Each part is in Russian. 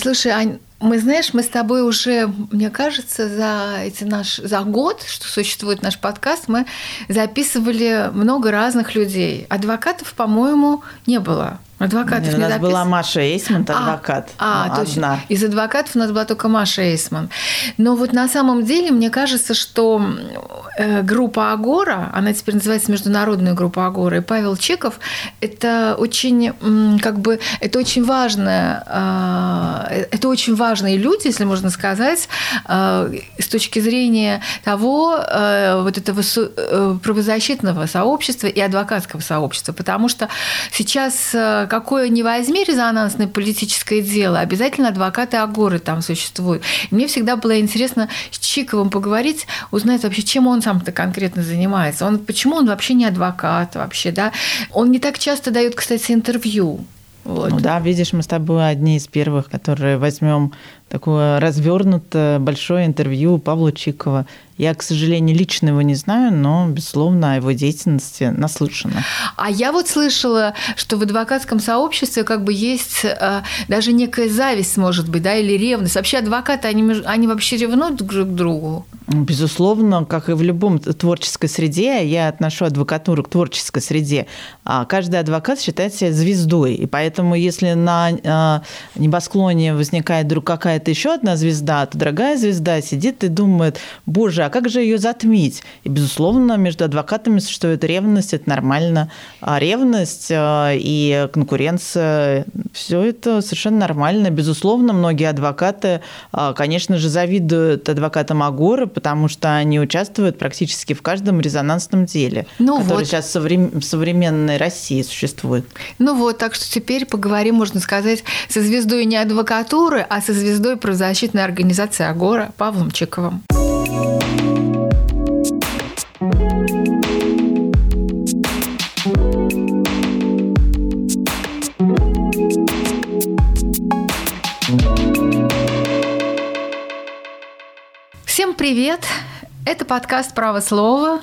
Слушай, Ань, мы, знаешь, мы с тобой уже, мне кажется, за эти наш, за год, что существует наш подкаст, мы записывали много разных людей. Адвокатов, по-моему, не было. Адвокатов не у нас запис... была Маша Эйсман, адвокат. А, а точно. Из адвокатов у нас была только Маша Эйсман. Но вот на самом деле мне кажется, что э, группа Агора, она теперь называется Международная группа Агора, и Павел Чеков, это очень, как бы, это очень важно, э, это очень важные люди, если можно сказать, э, с точки зрения того вот этого правозащитного сообщества и адвокатского сообщества, потому что сейчас какое ни возьми резонансное политическое дело, обязательно адвокаты Агоры там существуют. И мне всегда было интересно с Чиковым поговорить, узнать вообще, чем он сам-то конкретно занимается. Он, почему он вообще не адвокат вообще, да? Он не так часто дает, кстати, интервью. Вот. Ну да, видишь, мы с тобой одни из первых, которые возьмем такое развернутое большое интервью Павла Чикова. Я, к сожалению, лично его не знаю, но, безусловно, о его деятельности наслышана. А я вот слышала, что в адвокатском сообществе как бы есть э, даже некая зависть, может быть, да, или ревность. Вообще адвокаты, они, они вообще ревнуют друг к другу? Безусловно, как и в любом творческой среде, я отношу адвокатуру к творческой среде. А каждый адвокат считает себя звездой. И поэтому, если на э, небосклоне возникает вдруг какая-то еще одна звезда, то дорогая звезда сидит и думает, боже, а как же ее затмить? И, безусловно, между адвокатами существует ревность, это нормально. А ревность э, и конкуренция, все это совершенно нормально. Безусловно, многие адвокаты, э, конечно же, завидуют адвокатам Агоры, потому что они участвуют практически в каждом резонансном деле, ну который вот. сейчас в современной России существует. Ну вот, так что теперь поговорим, можно сказать, со звездой не адвокатуры, а со звездой правозащитной организации Агора Павлом Чековым. Всем привет! Это подкаст «Право слова».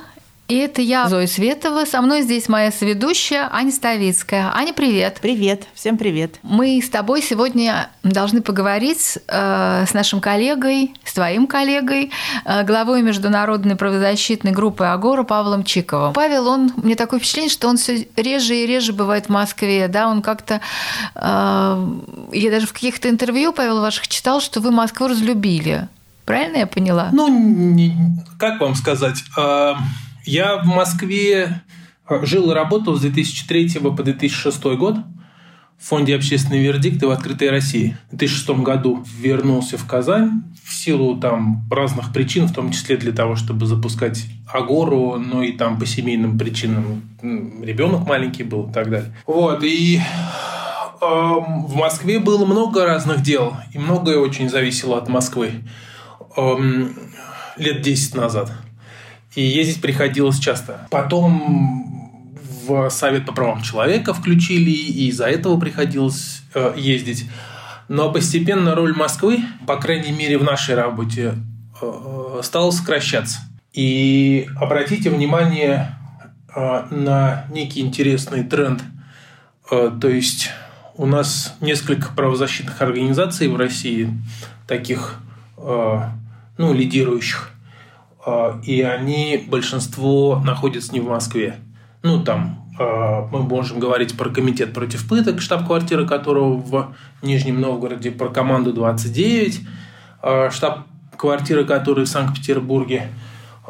И это я, Зоя Светова. Со мной здесь моя соведущая Аня Ставицкая. Аня, привет. Привет. Всем привет. Мы с тобой сегодня должны поговорить э, с нашим коллегой, с твоим коллегой, э, главой международной правозащитной группы «Агора» Павлом Чиковым. Павел, он, мне такое впечатление, что он все реже и реже бывает в Москве, да, он как-то... Э, я даже в каких-то интервью, Павел, ваших читал, что вы Москву разлюбили. Правильно я поняла? Ну, не, как вам сказать? А, я в Москве а, жил и работал с 2003 по 2006 год в фонде «Общественный вердикт» в «Открытой России». В 2006 году вернулся в Казань в силу там разных причин, в том числе для того, чтобы запускать Агору, но и там по семейным причинам ребенок маленький был и так далее. Вот, и э, в Москве было много разных дел, и многое очень зависело от Москвы эм, лет 10 назад. И ездить приходилось часто. Потом в Совет по правам человека включили, и из-за этого приходилось э, ездить. Но постепенно роль Москвы, по крайней мере в нашей работе, э, стала сокращаться. И обратите внимание э, на некий интересный тренд. Э, то есть у нас несколько правозащитных организаций в России, таких э, ну, лидирующих. А, и они, большинство, находятся не в Москве. Ну, там а, мы можем говорить про комитет против пыток, штаб-квартира которого в Нижнем Новгороде, про команду 29, а, штаб-квартира которой в Санкт-Петербурге,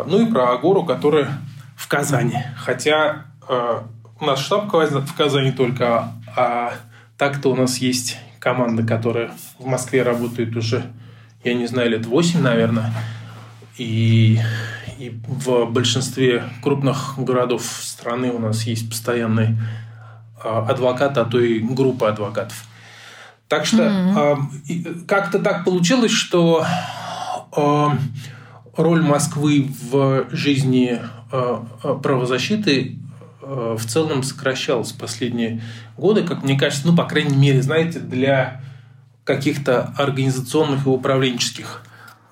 ну и про Агору, которая в Казани. Хотя у нас штаб в Казани только, а так-то у нас есть команда, которая в Москве работает уже я не знаю, лет 8, наверное. И, и в большинстве крупных городов страны у нас есть постоянный а, адвокат, а то и группа адвокатов. Так что mm-hmm. как-то так получилось, что а, роль Москвы в жизни правозащиты в целом сокращалась в последние годы, как мне кажется, ну, по крайней мере, знаете, для каких-то организационных и управленческих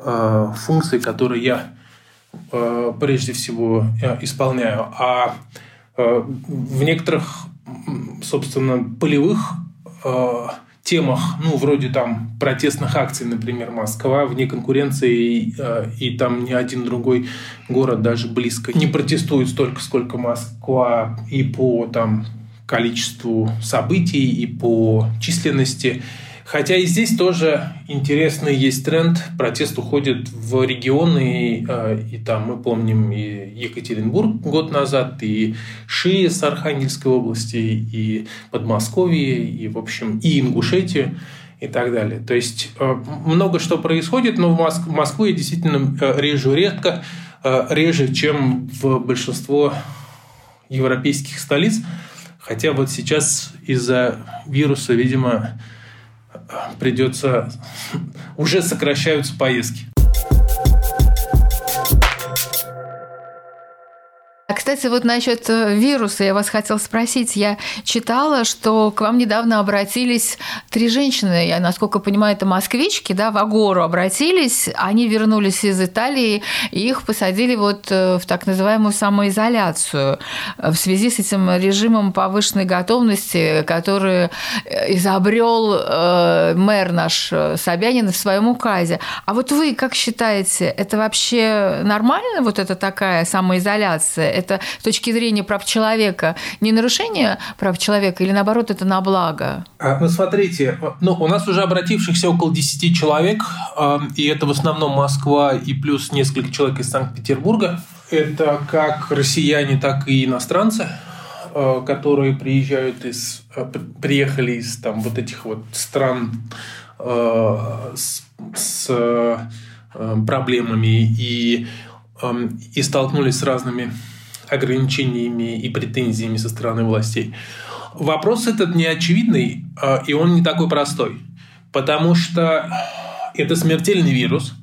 э, функций, которые я э, прежде всего э, исполняю. А в некоторых, собственно, полевых темах, ну, вроде там протестных акций, например, Москва вне конкуренции, и там ни один другой город даже близко не протестует столько, сколько Москва и по там количеству событий, и по численности. Хотя и здесь тоже интересный есть тренд. Протест уходит в регионы, и, э, и там мы помним и Екатеринбург год назад, и Ши с Архангельской области, и Подмосковье, и, в общем, и Ингушетию и так далее. То есть э, много что происходит, но в Моск- Москву я действительно э, режу редко, реже, чем в большинство европейских столиц. Хотя вот сейчас из-за вируса, видимо, придется... Уже сокращаются поездки. Кстати, вот насчет э, вируса я вас хотела спросить. Я читала, что к вам недавно обратились три женщины, я, насколько понимаю, это москвички, да, в Агору обратились, они вернулись из Италии, и их посадили вот э, в так называемую самоизоляцию в связи с этим режимом повышенной готовности, который изобрел э, мэр наш Собянин в своем указе. А вот вы как считаете, это вообще нормально, вот это такая самоизоляция? Это это с точки зрения прав человека не нарушение прав человека или наоборот это на благо? А, ну, смотрите, ну, у нас уже обратившихся около 10 человек, а, и это в основном Москва и плюс несколько человек из Санкт-Петербурга. Это как россияне, так и иностранцы а, которые приезжают из, приехали из там вот этих вот стран с, с проблемами и, и столкнулись с разными ограничениями и претензиями со стороны властей. Вопрос этот не очевидный, а, и он не такой простой, потому что это смертельный вирус,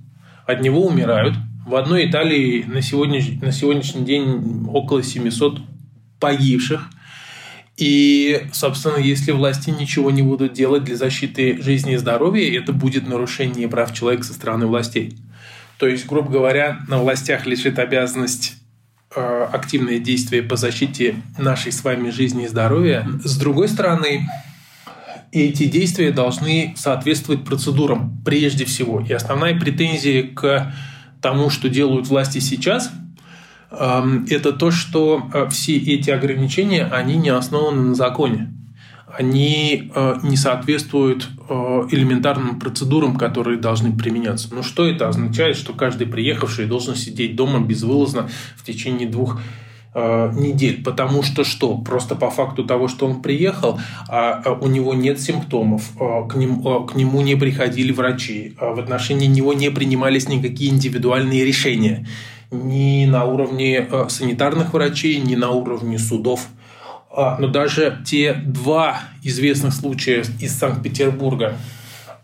от него умирают. В одной Италии на, сегодня, на сегодняшний день около 700 погибших. И, собственно, если власти ничего не будут делать для защиты жизни и здоровья, это будет нарушение прав человека со стороны властей. То есть, грубо говоря, на властях лежит обязанность активные действия по защите нашей с вами жизни и здоровья. С другой стороны, эти действия должны соответствовать процедурам прежде всего. И основная претензия к тому, что делают власти сейчас, эм, это то, что э, все эти ограничения, они не основаны на законе они э, не соответствуют э, элементарным процедурам, которые должны применяться. Ну что это означает, что каждый приехавший должен сидеть дома безвылазно в течение двух э, недель, потому что что? Просто по факту того, что он приехал, а, у него нет симптомов, к, ним, к нему не приходили врачи, в отношении него не принимались никакие индивидуальные решения ни на уровне санитарных врачей, ни на уровне судов – но даже те два известных случая из Санкт-Петербурга,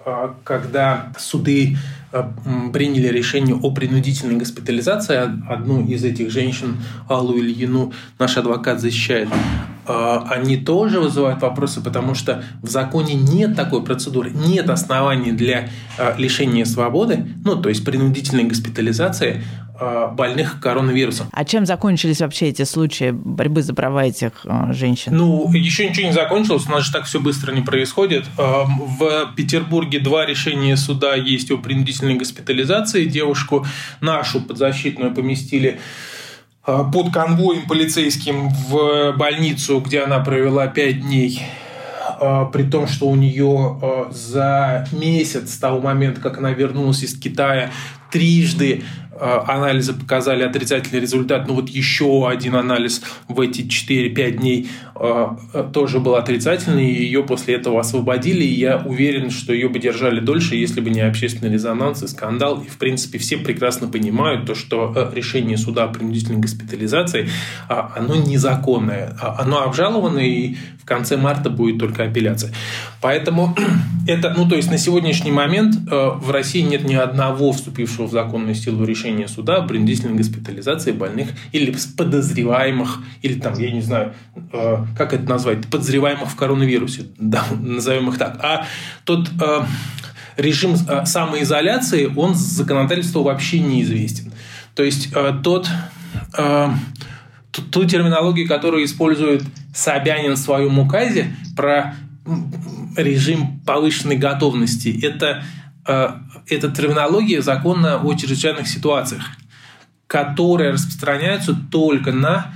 а, когда суды а, приняли решение о принудительной госпитализации. Одну из этих женщин, Аллу Ильину, наш адвокат защищает. Они тоже вызывают вопросы, потому что в законе нет такой процедуры, нет оснований для лишения свободы, ну, то есть принудительной госпитализации Э, больных коронавирусом. А чем закончились вообще эти случаи борьбы за права этих женщин? Ну, еще ничего не закончилось, у нас же так все быстро не происходит. В Петербурге два решения суда есть о принудительной госпитализации. Девушку нашу подзащитную поместили под конвоем полицейским в больницу, где она провела пять дней. При том, что у нее за месяц с того момента, как она вернулась из Китая, трижды Э, анализы показали отрицательный результат, но вот еще один анализ в эти 4-5 дней э, э, тоже был отрицательный, и ее после этого освободили, и я уверен, что ее бы держали дольше, если бы не общественный резонанс и скандал, и в принципе все прекрасно понимают то, что решение суда о принудительной госпитализации, оно незаконное, оно обжаловано, и в конце марта будет только апелляция. Поэтому это, ну то есть на сегодняшний момент в России нет ни одного вступившего в законную силу решения решение суда о принудительной госпитализации больных или подозреваемых, или там, я не знаю, э, как это назвать, подозреваемых в коронавирусе, да, назовем их так. А тот э, режим э, самоизоляции, он с законодательства вообще неизвестен. То есть тот ту терминологию, которую использует Собянин в своем указе про режим повышенной готовности. Это, это терминология закона о чрезвычайных ситуациях, которые распространяются только на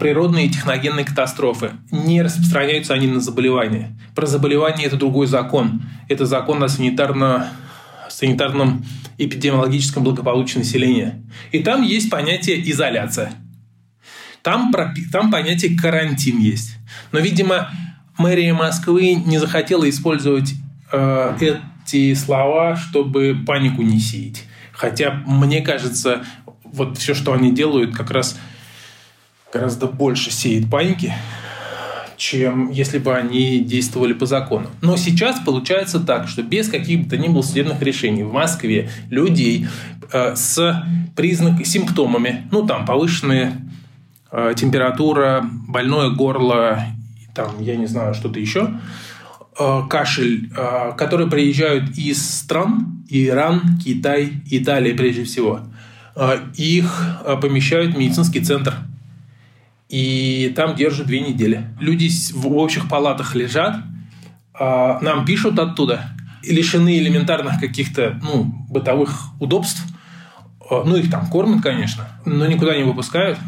природные и техногенные катастрофы. Не распространяются они на заболевания. Про заболевания это другой закон. Это закон о санитарно санитарном эпидемиологическом благополучии населения. И там есть понятие изоляция. Там, там понятие карантин есть. Но, видимо, мэрия Москвы не захотела использовать э, эти слова, чтобы панику не сеять. Хотя, мне кажется, вот все, что они делают, как раз гораздо больше сеет паники, чем если бы они действовали по закону. Но сейчас получается так, что без каких бы то ни было судебных решений в Москве людей э, с признаками, симптомами, ну там повышенная э, температура, больное горло, там, я не знаю, что-то еще, кашель, э, которые приезжают из стран, Иран, Китай, Италия прежде всего, э, их э, помещают в медицинский центр – и там держат две недели. Люди в общих палатах лежат, нам пишут оттуда, лишены элементарных каких-то ну, бытовых удобств. Ну, их там кормят, конечно, но никуда не выпускают.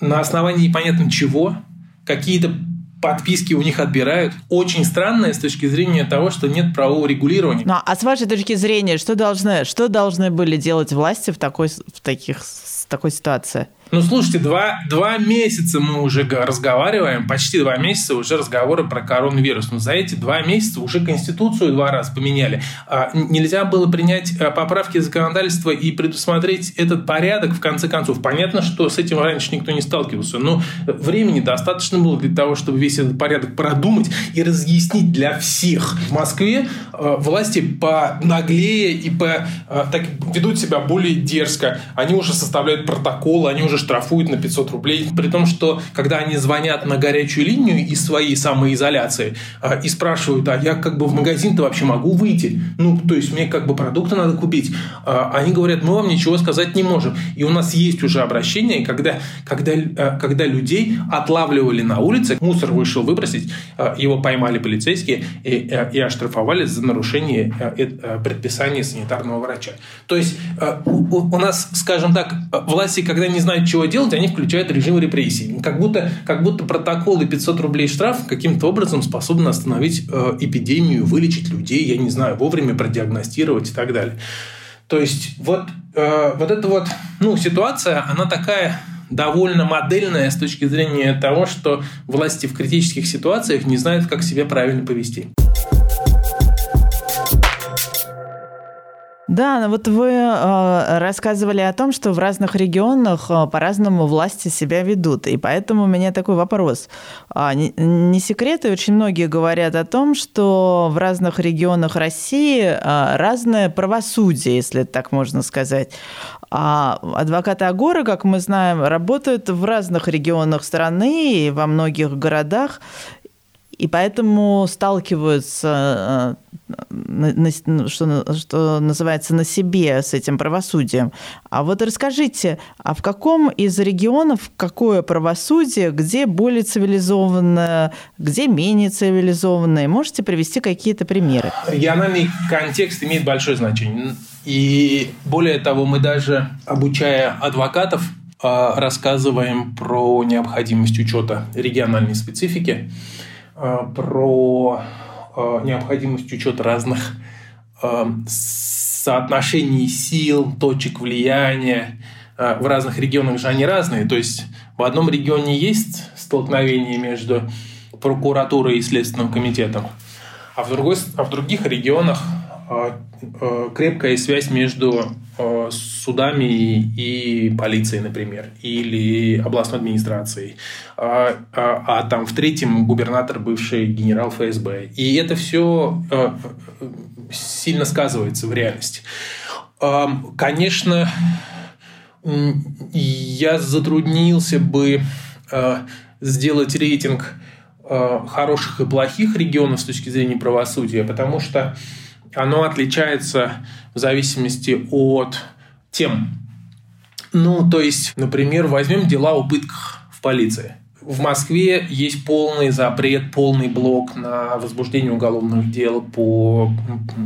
На основании непонятно чего, какие-то подписки у них отбирают. Очень странное с точки зрения того, что нет правового регулирования. Ну, а с вашей точки зрения, что должны, что должны были делать власти в, такой, в таких, в такой ситуации? Ну, слушайте, два, два месяца мы уже разговариваем, почти два месяца уже разговоры про коронавирус. Но за эти два месяца уже Конституцию два раза поменяли. А, нельзя было принять а, поправки законодательства и предусмотреть этот порядок в конце концов. Понятно, что с этим раньше никто не сталкивался, но времени достаточно было для того, чтобы весь этот порядок продумать и разъяснить для всех. В Москве а, власти понаглее и по, так, ведут себя более дерзко. Они уже составляют протоколы, они уже штрафуют на 500 рублей. При том, что когда они звонят на горячую линию из своей самоизоляции э, и спрашивают, а я как бы в магазин-то вообще могу выйти? Ну, то есть мне как бы продукты надо купить. Э, они говорят, мы вам ничего сказать не можем. И у нас есть уже обращение, когда, когда, э, когда людей отлавливали на улице, мусор вышел выбросить, э, его поймали полицейские и, э, и оштрафовали за нарушение э, э, предписания санитарного врача. То есть э, у, у нас, скажем так, власти, когда не знают, чего делать, они включают режим репрессий. Как будто, как будто протокол и 500 рублей штраф каким-то образом способны остановить э, эпидемию, вылечить людей, я не знаю, вовремя продиагностировать и так далее. То есть вот, э, вот эта вот ну, ситуация, она такая довольно модельная с точки зрения того, что власти в критических ситуациях не знают, как себя правильно повести. Да, ну вот вы э, рассказывали о том, что в разных регионах э, по-разному власти себя ведут. И поэтому у меня такой вопрос. А, не, не секрет, очень многие говорят о том, что в разных регионах России э, разное правосудие, если так можно сказать. А адвокаты Агора, как мы знаем, работают в разных регионах страны и во многих городах и поэтому сталкиваются, э, что, что называется, на себе с этим правосудием. А вот расскажите, а в каком из регионов какое правосудие, где более цивилизованное, где менее цивилизованное? Можете привести какие-то примеры? Региональный контекст имеет большое значение. И более того, мы даже, обучая адвокатов, э, рассказываем про необходимость учета региональной специфики. Э, про э, необходимость учета разных э, соотношений сил, точек влияния. В разных регионах же они разные. То есть в одном регионе есть столкновение между прокуратурой и Следственным комитетом, а в, другой, а в других регионах крепкая связь между судами и полицией, например, или областной администрацией. А, а, а там в третьем губернатор бывший генерал ФСБ. И это все э, сильно сказывается в реальности. Конечно, я затруднился бы э, сделать рейтинг хороших и плохих регионов с точки зрения правосудия, потому что оно отличается в зависимости от тем. Ну, то есть, например, возьмем дела о пытках в полиции. в Москве есть полный запрет, полный блок на возбуждение уголовных дел по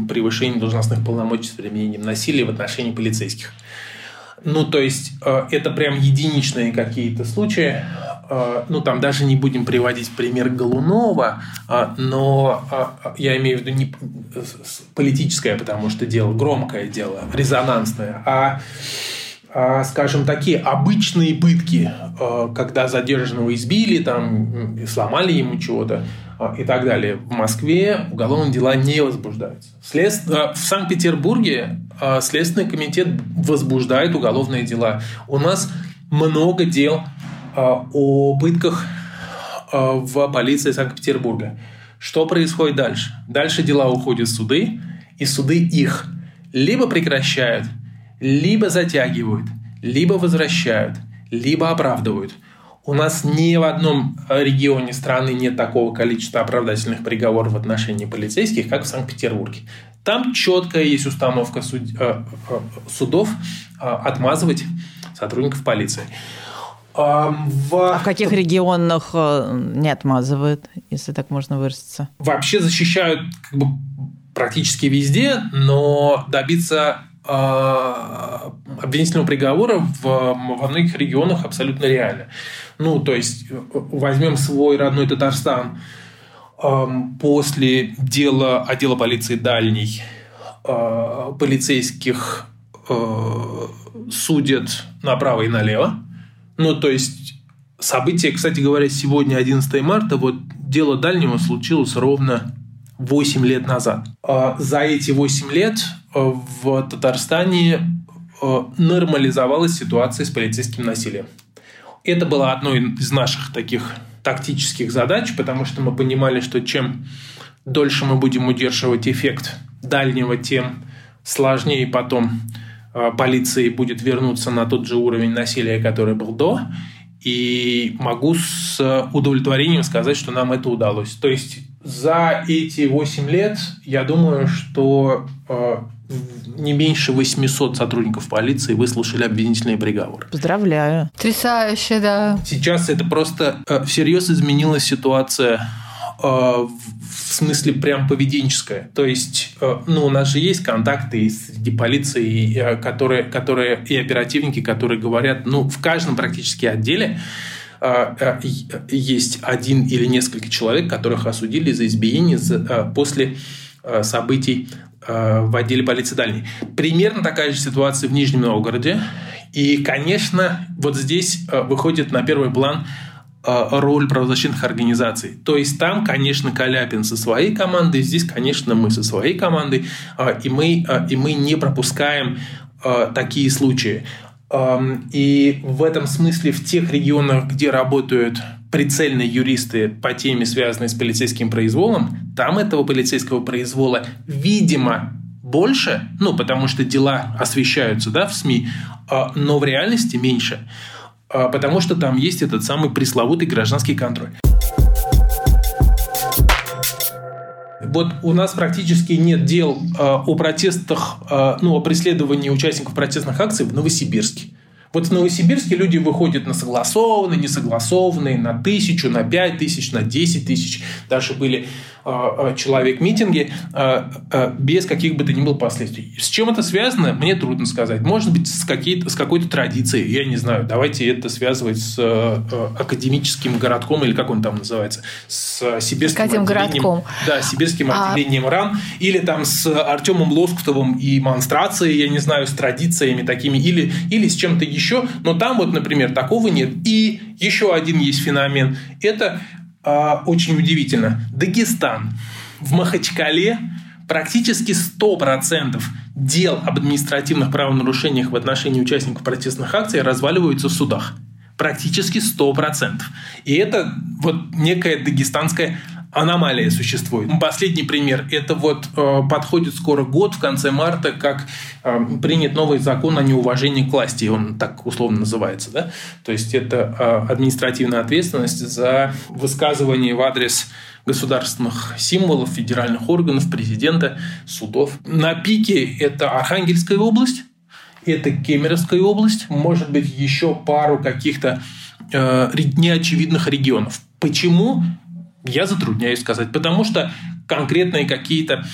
превышению должностных полномочий с применением насилия в отношении полицейских. Ну, то есть, э, это прям единичные какие-то случаи. Э, ну, там даже не будем приводить пример Голунова, э, но я имею в виду не политическое, потому что дело громкое дело, резонансное, а а, скажем, такие обычные пытки, когда задержанного избили, там, сломали ему чего-то и так далее. В Москве уголовные дела не возбуждаются. След... В Санкт-Петербурге Следственный комитет возбуждает уголовные дела. У нас много дел о пытках в полиции Санкт-Петербурга. Что происходит дальше? Дальше дела уходят в суды, и суды их либо прекращают – либо затягивают, либо возвращают, либо оправдывают. У нас ни в одном регионе страны нет такого количества оправдательных приговоров в отношении полицейских, как в Санкт-Петербурге. Там четкая есть установка суд, э, э, судов э, отмазывать сотрудников полиции. В... а в каких регионах э, не отмазывают, если так можно выразиться? Вообще защищают как бы, практически везде, но добиться а, обвинительного приговора в, во многих регионах абсолютно реально. Ну, то есть, возьмем свой родной Татарстан. После дела отдела полиции «Дальний» а, полицейских судят направо и налево. Ну, то есть, событие, кстати говоря, сегодня 11 марта, вот дело Дальнего случилось ровно 8 лет назад. За эти 8 лет в Татарстане э, нормализовалась ситуация с полицейским насилием. Это было одной из наших таких тактических задач, потому что мы понимали, что чем дольше мы будем удерживать эффект дальнего, тем сложнее потом э, полиции будет вернуться на тот же уровень насилия, который был до. И могу с удовлетворением сказать, что нам это удалось. То есть за эти 8 лет, я думаю, что э, не меньше 800 сотрудников полиции выслушали обвинительные приговоры. Поздравляю. Потрясающе, да. Сейчас это просто э, всерьез изменилась ситуация э, в смысле прям поведенческая. То есть, э, ну, у нас же есть контакты среди полиции, которые, которые, и оперативники, которые говорят, ну, в каждом практически отделе есть один или несколько человек, которых осудили за избиение после событий Э, в отделе полиции Дальней. Примерно такая же ситуация в Нижнем Новгороде. И, конечно, вот здесь э, выходит на первый план э, роль правозащитных организаций. То есть там, конечно, Каляпин со своей командой, здесь, конечно, мы со своей командой, и мы, и мы не пропускаем такие случаи. И в этом смысле в тех регионах, где работают прицельные юристы по теме, связанной с полицейским произволом, там этого полицейского произвола, видимо, больше, ну, потому что дела освещаются, да, в СМИ, а, но в реальности меньше, а, потому что там есть этот самый пресловутый гражданский контроль. Вот у нас практически нет дел э, о протестах, э, ну, о преследовании участников протестных акций в Новосибирске. Вот в Новосибирске люди выходят на согласованные, несогласованные, на тысячу, на пять тысяч, на десять тысяч. Даже были а, а, человек митинги а, без каких бы то ни было последствий. С чем это связано, мне трудно сказать. Может быть, с, с какой-то традицией, я не знаю. Давайте это связывать с академическим городком, или как он там называется, с сибирским с отделением. Городком. Да, сибирским а... отделением РАН, или там с Артемом Лоскутовым и монстрацией, я не знаю, с традициями такими, или, или с чем-то еще. Но там вот, например, такого нет. И еще один есть феномен. Это а, очень удивительно. Дагестан. В Махачкале практически 100% дел об административных правонарушениях в отношении участников протестных акций разваливаются в судах. Практически 100%. И это вот некая дагестанская аномалия существует. Последний пример. Это вот э, подходит скоро год, в конце марта, как э, принят новый закон о неуважении к власти. Он так условно называется. Да? То есть это э, административная ответственность за высказывание в адрес государственных символов, федеральных органов, президента, судов. На пике это Архангельская область, это Кемеровская область, может быть, еще пару каких-то неочевидных регионов. Почему? Я затрудняюсь сказать, потому что конкретные какие-то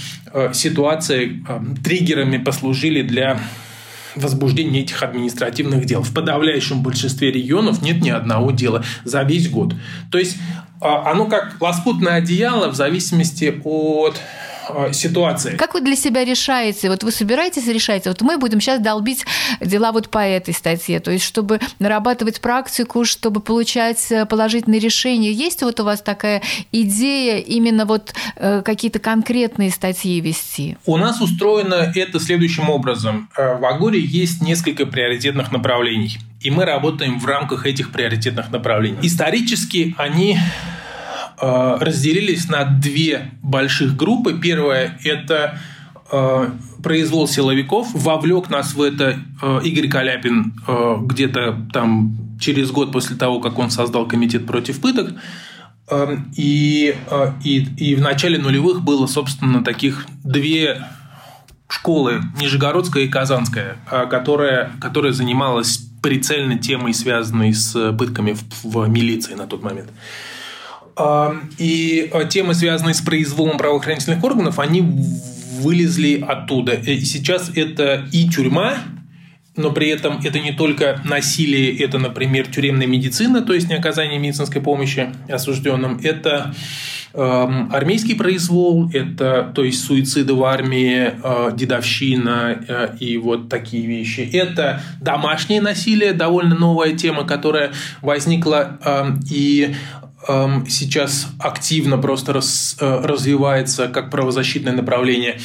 ситуации триггерами послужили для возбуждения этих административных дел. В подавляющем большинстве регионов нет ни одного дела за весь год. То есть а, оно как лоскутное одеяло в зависимости от Э, ситуации. Как вы для себя решаете? Вот вы собираетесь решать, вот мы будем сейчас долбить дела вот по этой статье, то есть чтобы нарабатывать практику, чтобы получать э, положительные решения. Есть вот у вас такая идея именно вот э, какие-то конкретные статьи вести? У нас устроено это следующим образом. В Агоре есть несколько приоритетных направлений, и мы работаем в рамках этих приоритетных направлений. Исторически они Э, разделились на две больших группы. Первая – это э, произвол силовиков. Вовлек нас в это э, Игорь Каляпин где-то там через год после того, как он создал комитет против пыток. И, и, и в начале нулевых было, собственно, таких две школы, Нижегородская и Казанская, которая, которая занималась прицельно темой, связанной с пытками в, в милиции на тот момент. И э, темы, связанные с произволом правоохранительных органов, они вылезли оттуда. И сейчас это и тюрьма, но при этом это не только насилие, это, например, тюремная медицина, то есть не оказание медицинской помощи осужденным, это э, армейский произвол, это, то есть суициды в армии, э, дедовщина э, и вот такие вещи. Это домашнее насилие, довольно новая тема, которая возникла, э, и Эм, сейчас активно просто раз, э, развивается как правозащитное направление.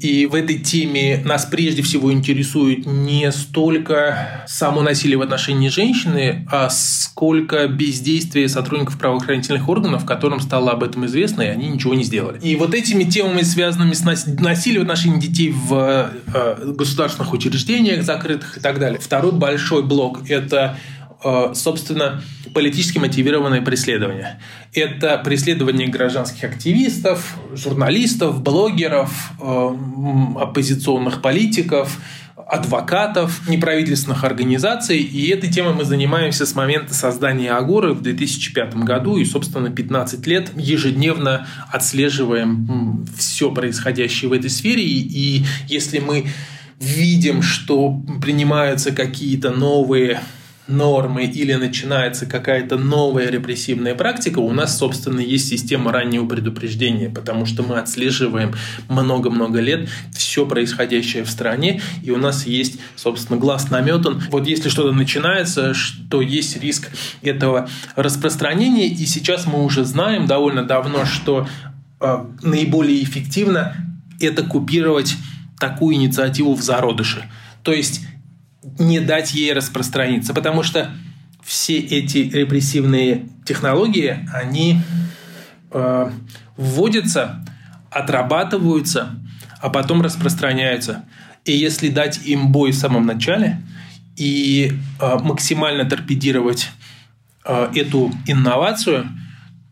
И в этой теме нас прежде всего интересует не столько само насилие в отношении женщины, а сколько бездействие сотрудников правоохранительных органов, которым стало об этом известно, и они ничего не сделали. И вот этими темами, связанными с насилием в отношении детей в э, государственных учреждениях закрытых и так далее. Второй большой блок – это Э, собственно, политически мотивированное преследование. Это преследование гражданских активистов, журналистов, блогеров, э, оппозиционных политиков, адвокатов, неправительственных организаций. И этой темой мы занимаемся с момента создания Агоры в 2005 году. И, собственно, 15 лет ежедневно отслеживаем все происходящее в этой сфере. И если мы видим, что принимаются какие-то новые нормы или начинается какая-то новая репрессивная практика, у нас, собственно, есть система раннего предупреждения, потому что мы отслеживаем много-много лет все происходящее в стране, и у нас есть, собственно, глаз наметан. Вот если что-то начинается, то есть риск этого распространения, и сейчас мы уже знаем довольно давно, что э, наиболее эффективно это купировать такую инициативу в зародыше. То есть не дать ей распространиться, потому что все эти репрессивные технологии, они э, вводятся, отрабатываются, а потом распространяются. И если дать им бой в самом начале и э, максимально торпедировать э, эту инновацию,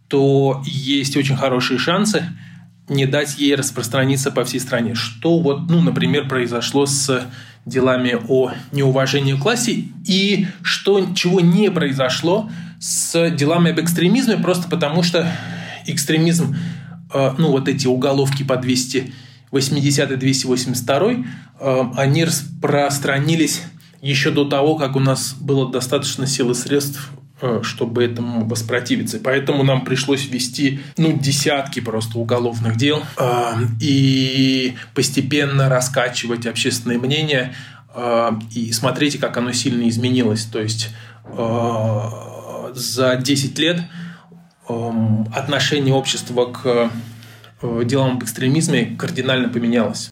то есть очень хорошие шансы не дать ей распространиться по всей стране. Что вот, ну, например, произошло с делами о неуважении к классе и что, чего не произошло с делами об экстремизме, просто потому что экстремизм, э, ну вот эти уголовки по 280 282, э, они распространились еще до того, как у нас было достаточно сил и средств чтобы этому воспротивиться. Поэтому нам пришлось вести ну, десятки просто уголовных дел э, и постепенно раскачивать общественное мнение э, и смотрите, как оно сильно изменилось. То есть э, за 10 лет э, отношение общества к э, делам об экстремизме кардинально поменялось.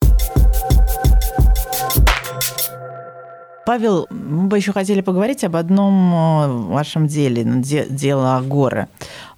Павел, мы бы еще хотели поговорить об одном э, вашем деле, дело Агоры.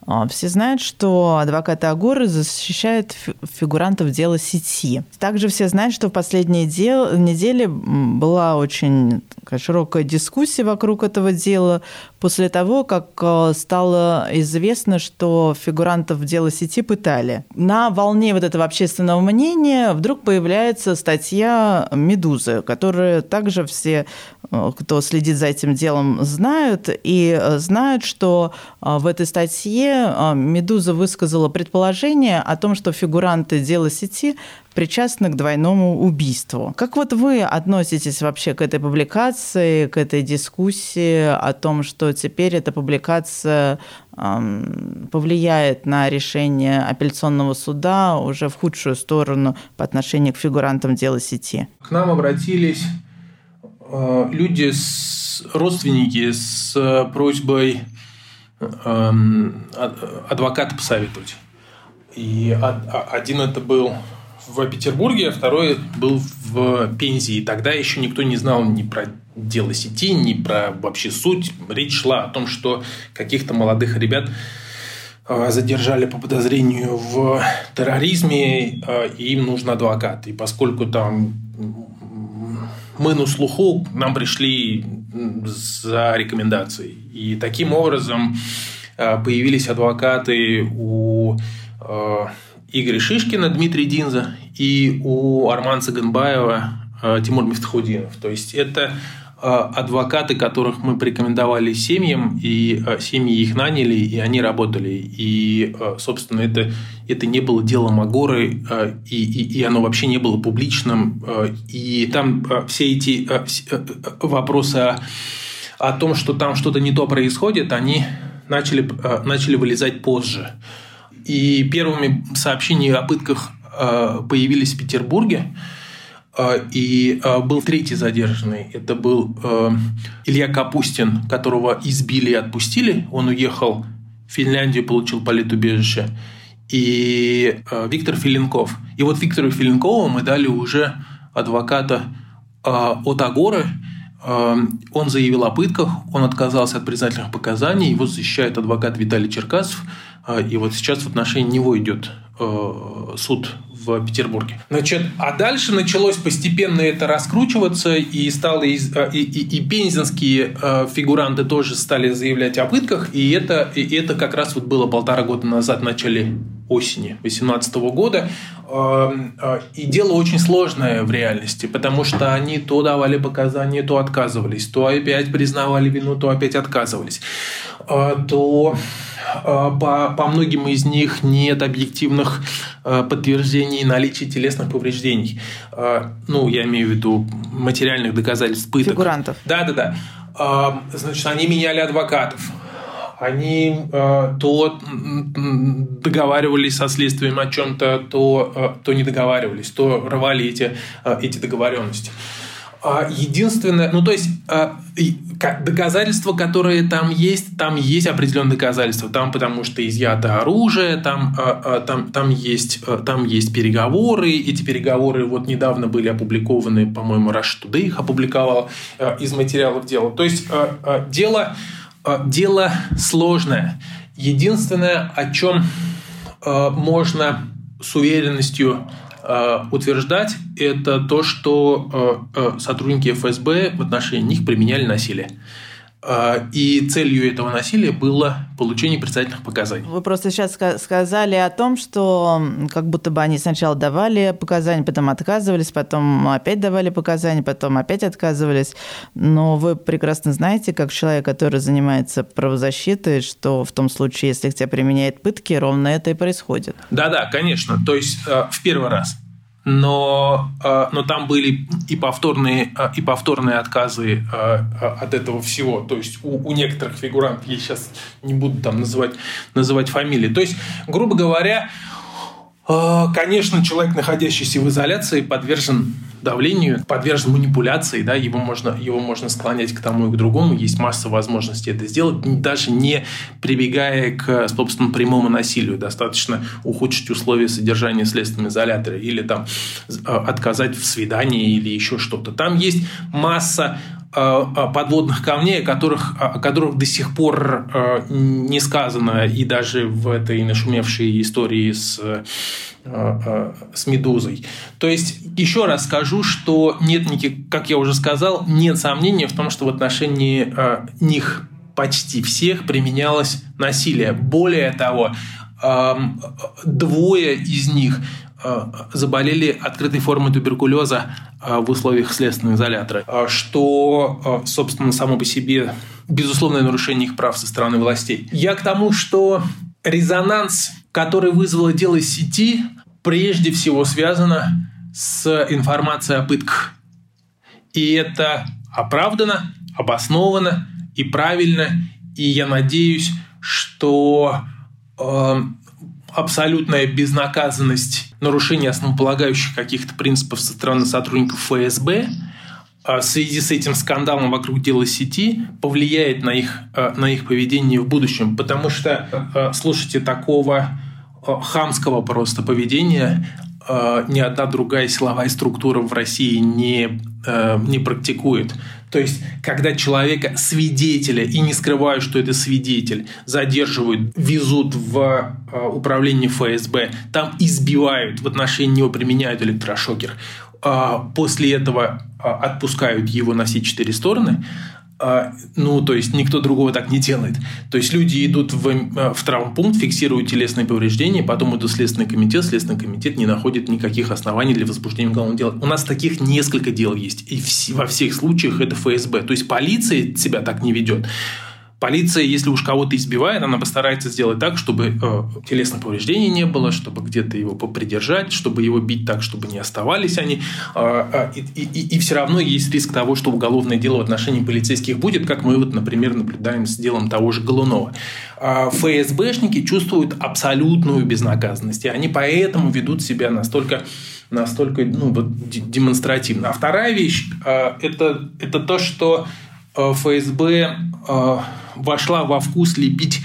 А, все знают, что адвокаты Агоры защищают фигурантов дела сети. Также все знают, что в последние дел... недели была очень широкая дискуссия вокруг этого дела после того, как э, стало известно, что фигурантов дела сети пытали. На волне вот этого общественного мнения вдруг появляется статья «Медузы», которую также все кто следит за этим делом, знают. И знают, что в этой статье «Медуза» высказала предположение о том, что фигуранты дела сети причастны к двойному убийству. Как вот вы относитесь вообще к этой публикации, к этой дискуссии о том, что теперь эта публикация эм, повлияет на решение апелляционного суда уже в худшую сторону по отношению к фигурантам дела сети? К нам обратились э, люди, с, родственники с просьбой э, адвоката посоветовать. И один это был в Петербурге, а второй был в Пензе. И тогда еще никто не знал ни про дело сети, ни про вообще суть. Речь шла о том, что каких-то молодых ребят а, задержали по подозрению в терроризме, а, и им нужен адвокат. И поскольку там мы на слуху, нам пришли за рекомендацией. И таким образом а, появились адвокаты у Игоря Шишкина, Дмитрий Динза и у Армана Цыганбаева э, Тимур Мифтахудинов. То есть это э, адвокаты, которых мы порекомендовали семьям, и э, семьи их наняли, и они работали. И, собственно, это, это не было делом Агоры, и, и, и оно вообще не было публичным. И там все эти вопросы о, о том, что там что-то не то происходит, они начали, начали вылезать позже. И первыми сообщения о пытках э, появились в Петербурге. Э, и э, был третий задержанный. Это был Илья Капустин, которого избили и отпустили. Он уехал в Финляндию, получил политубежище. И Виктор Филинков. И вот Виктору Филинкову мы дали уже адвоката от Агоры. Он заявил о пытках, он отказался от признательных показаний, его защищает адвокат Виталий Черкасов – и вот сейчас в отношении него идет э, суд в Петербурге. Значит, а дальше началось постепенно это раскручиваться, и стало э, и, и, и пензенские э, фигуранты тоже стали заявлять о пытках, и это, и это как раз вот было полтора года назад, в начале осени 2018 года. И дело очень сложное в реальности, потому что они то давали показания, то отказывались, то опять признавали вину, то опять отказывались. То по, по многим из них нет объективных э, подтверждений наличия телесных повреждений. Э, ну, я имею в виду материальных доказательств пыток. Фигурантов. Да, да, да. Значит, они меняли адвокатов они э, то договаривались со следствием о чем-то, то, э, то не договаривались, то рвали эти, э, эти договоренности. А, единственное, ну то есть а, доказательства, которые там есть, там есть определенные доказательства. Там потому что изъято оружие, там, а, там, там, есть, там есть переговоры. Эти переговоры вот недавно были опубликованы, по-моему, Rush их опубликовал из материалов дела. То есть дело, дело сложное. Единственное, о чем можно с уверенностью утверждать, это то, что э, э, сотрудники ФСБ в отношении них применяли насилие. А, и целью этого насилия было получение предстательных показаний. Вы просто сейчас сказали о том, что как будто бы они сначала давали показания, потом отказывались, потом опять давали показания, потом опять отказывались. Но вы прекрасно знаете, как человек, который занимается правозащитой, что в том случае, если к тебе применяют пытки, ровно это и происходит. Да-да, конечно. То есть в первый раз но, э, но там были и повторные, э, и повторные отказы э, от этого всего. То есть у, у некоторых фигурантов, я сейчас не буду там называть, называть фамилии. То есть, грубо говоря, конечно, человек, находящийся в изоляции, подвержен давлению, подвержен манипуляции, да, его можно, его можно склонять к тому и к другому, есть масса возможностей это сделать, даже не прибегая к, собственно, прямому насилию. Достаточно ухудшить условия содержания в следственном или там а, отказать в свидании или еще что-то. Там есть масса подводных камней, о которых, о которых до сих пор не сказано, и даже в этой нашумевшей истории с Э, э, с медузой. То есть, еще раз скажу, что нет никаких, как я уже сказал, нет сомнения в том, что в отношении э, них почти всех применялось насилие. Более того, двое из них заболели открытой формой туберкулеза в условиях следственного изолятора, что, собственно, само по себе безусловное нарушение их прав со стороны властей. Я к тому, что резонанс, который вызвало дело сети, прежде всего связано с информацией о пытках. И это оправдано, обосновано и правильно. И я надеюсь, что э, абсолютная безнаказанность нарушения основополагающих каких-то принципов со стороны сотрудников ФСБ а в связи с этим скандалом вокруг дела сети повлияет на их, э, на их поведение в будущем. Потому что, э, слушайте, такого хамского просто поведения ни одна другая силовая структура в России не, не практикует. То есть, когда человека, свидетеля, и не скрывают, что это свидетель, задерживают, везут в управление ФСБ, там избивают, в отношении него применяют электрошокер. А, после этого а, отпускают его на все четыре стороны, а, ну, то есть никто другого так не делает. То есть люди идут в, в травмпункт, фиксируют телесные повреждения, потом идут в Следственный комитет, Следственный комитет не находит никаких оснований для возбуждения уголовного дела. У нас таких несколько дел есть, и во всех случаях это ФСБ. То есть полиция себя так не ведет. Полиция, если уж кого-то избивает, она постарается сделать так, чтобы э, телесных повреждений не было, чтобы где-то его попридержать, чтобы его бить так, чтобы не оставались они. Э, э, и, и, и все равно есть риск того, что уголовное дело в отношении полицейских будет, как мы, вот, например, наблюдаем с делом того же Голунова. Э, ФСБшники чувствуют абсолютную безнаказанность, и они поэтому ведут себя настолько настолько ну, вот, демонстративно. А вторая вещь э, это, это то, что э, ФСБ э, вошла во вкус лепить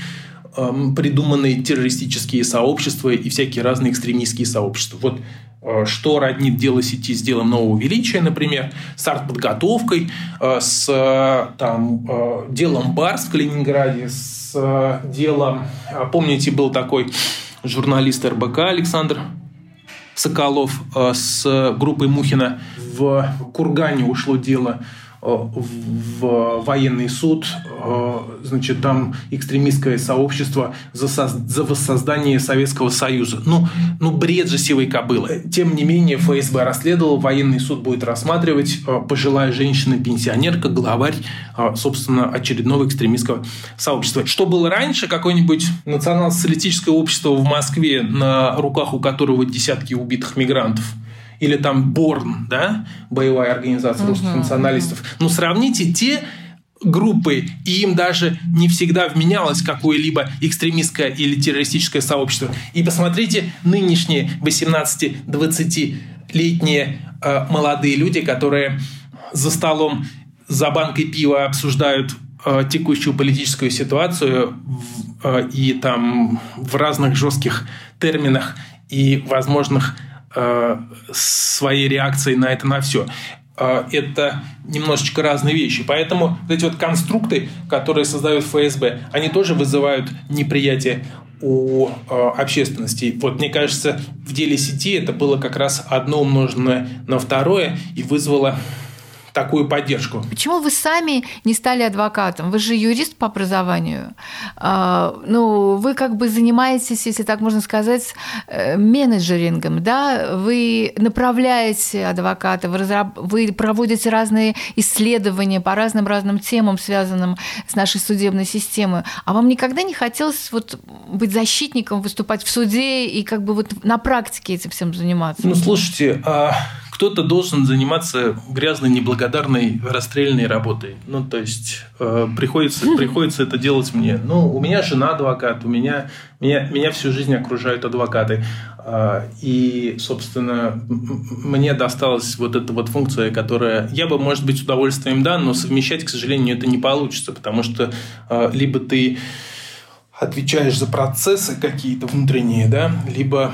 эм, придуманные террористические сообщества и всякие разные экстремистские сообщества. Вот э, что роднит дело сети с делом нового величия, например, с артподготовкой, э, с там, делом Барс в Калининграде, с делом, помните, был такой журналист РБК Александр Соколов с группой Мухина. В Кургане ушло дело в военный суд, э, значит, там экстремистское сообщество за, за воссоздание Советского Союза. Ну, ну, бред же сивой кобылы. Тем не менее, ФСБ расследовал, военный суд будет рассматривать. Э, пожилая женщина-пенсионерка, главарь, э, собственно, очередного экстремистского сообщества. Что было раньше, какое-нибудь национал-социалистическое общество в Москве, на руках у которого десятки убитых мигрантов – или там Борн, да, боевая организация русских uh-huh, националистов. Но сравните те группы, и им даже не всегда вменялось какое-либо экстремистское или террористическое сообщество. И посмотрите нынешние 18-20-летние э, молодые люди, которые за столом за банкой пива обсуждают э, текущую политическую ситуацию э, и там в разных жестких терминах и возможных своей реакцией на это на все. Э, это немножечко разные вещи. Поэтому вот эти вот конструкты, которые создают ФСБ, они тоже вызывают неприятие у э, общественности. Вот мне кажется, в деле сети это было как раз одно умноженное на второе и вызвало такую поддержку. Почему вы сами не стали адвокатом? Вы же юрист по образованию. А, ну, вы как бы занимаетесь, если так можно сказать, э, менеджерингом, да? Вы направляете адвоката, вы, разраб... вы проводите разные исследования по разным-разным темам, связанным с нашей судебной системой. А вам никогда не хотелось вот быть защитником, выступать в суде и как бы вот на практике этим всем заниматься? Ну, слушайте, а кто-то должен заниматься грязной, неблагодарной, расстрельной работой. Ну, то есть э, приходится, приходится это делать мне. Ну, у меня жена адвокат, у меня, меня, меня всю жизнь окружают адвокаты. Э, и, собственно, мне досталась вот эта вот функция, которая я бы, может быть, с удовольствием да, но совмещать, к сожалению, это не получится, потому что э, либо ты отвечаешь за процессы какие-то внутренние, да, либо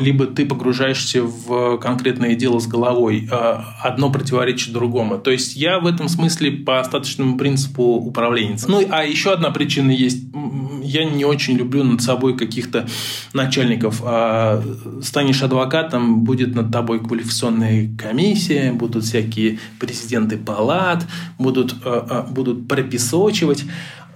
либо ты погружаешься в конкретное дело с головой. Э, одно противоречит другому. То есть я в этом смысле по остаточному принципу управленец. Ну, а еще одна причина есть. Я не очень люблю над собой каких-то начальников. А станешь адвокатом, будет над тобой квалификационная комиссия, будут всякие президенты палат, будут, э, будут прописочивать.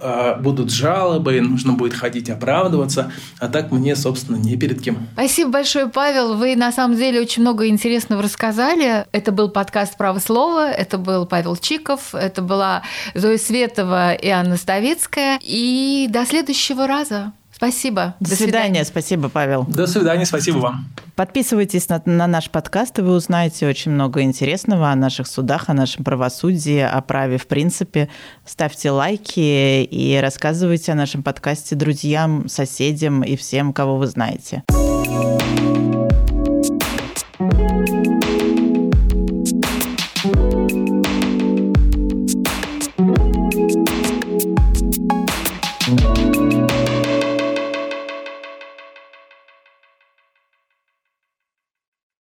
Э, будут жалобы, нужно будет ходить оправдываться, а так мне, собственно, не перед кем. Спасибо большое, Павел. Вы на самом деле очень много интересного рассказали. Это был подкаст «Право слова», это был Павел Чиков, это была Зоя Светова и Анна Ставицкая. И до следующего раза. Спасибо. До, До свидания. свидания. Спасибо, Павел. До свидания. Спасибо вам. Подписывайтесь на, на наш подкаст, и вы узнаете очень много интересного о наших судах, о нашем правосудии, о праве в принципе. Ставьте лайки и рассказывайте о нашем подкасте друзьям, соседям и всем, кого вы знаете.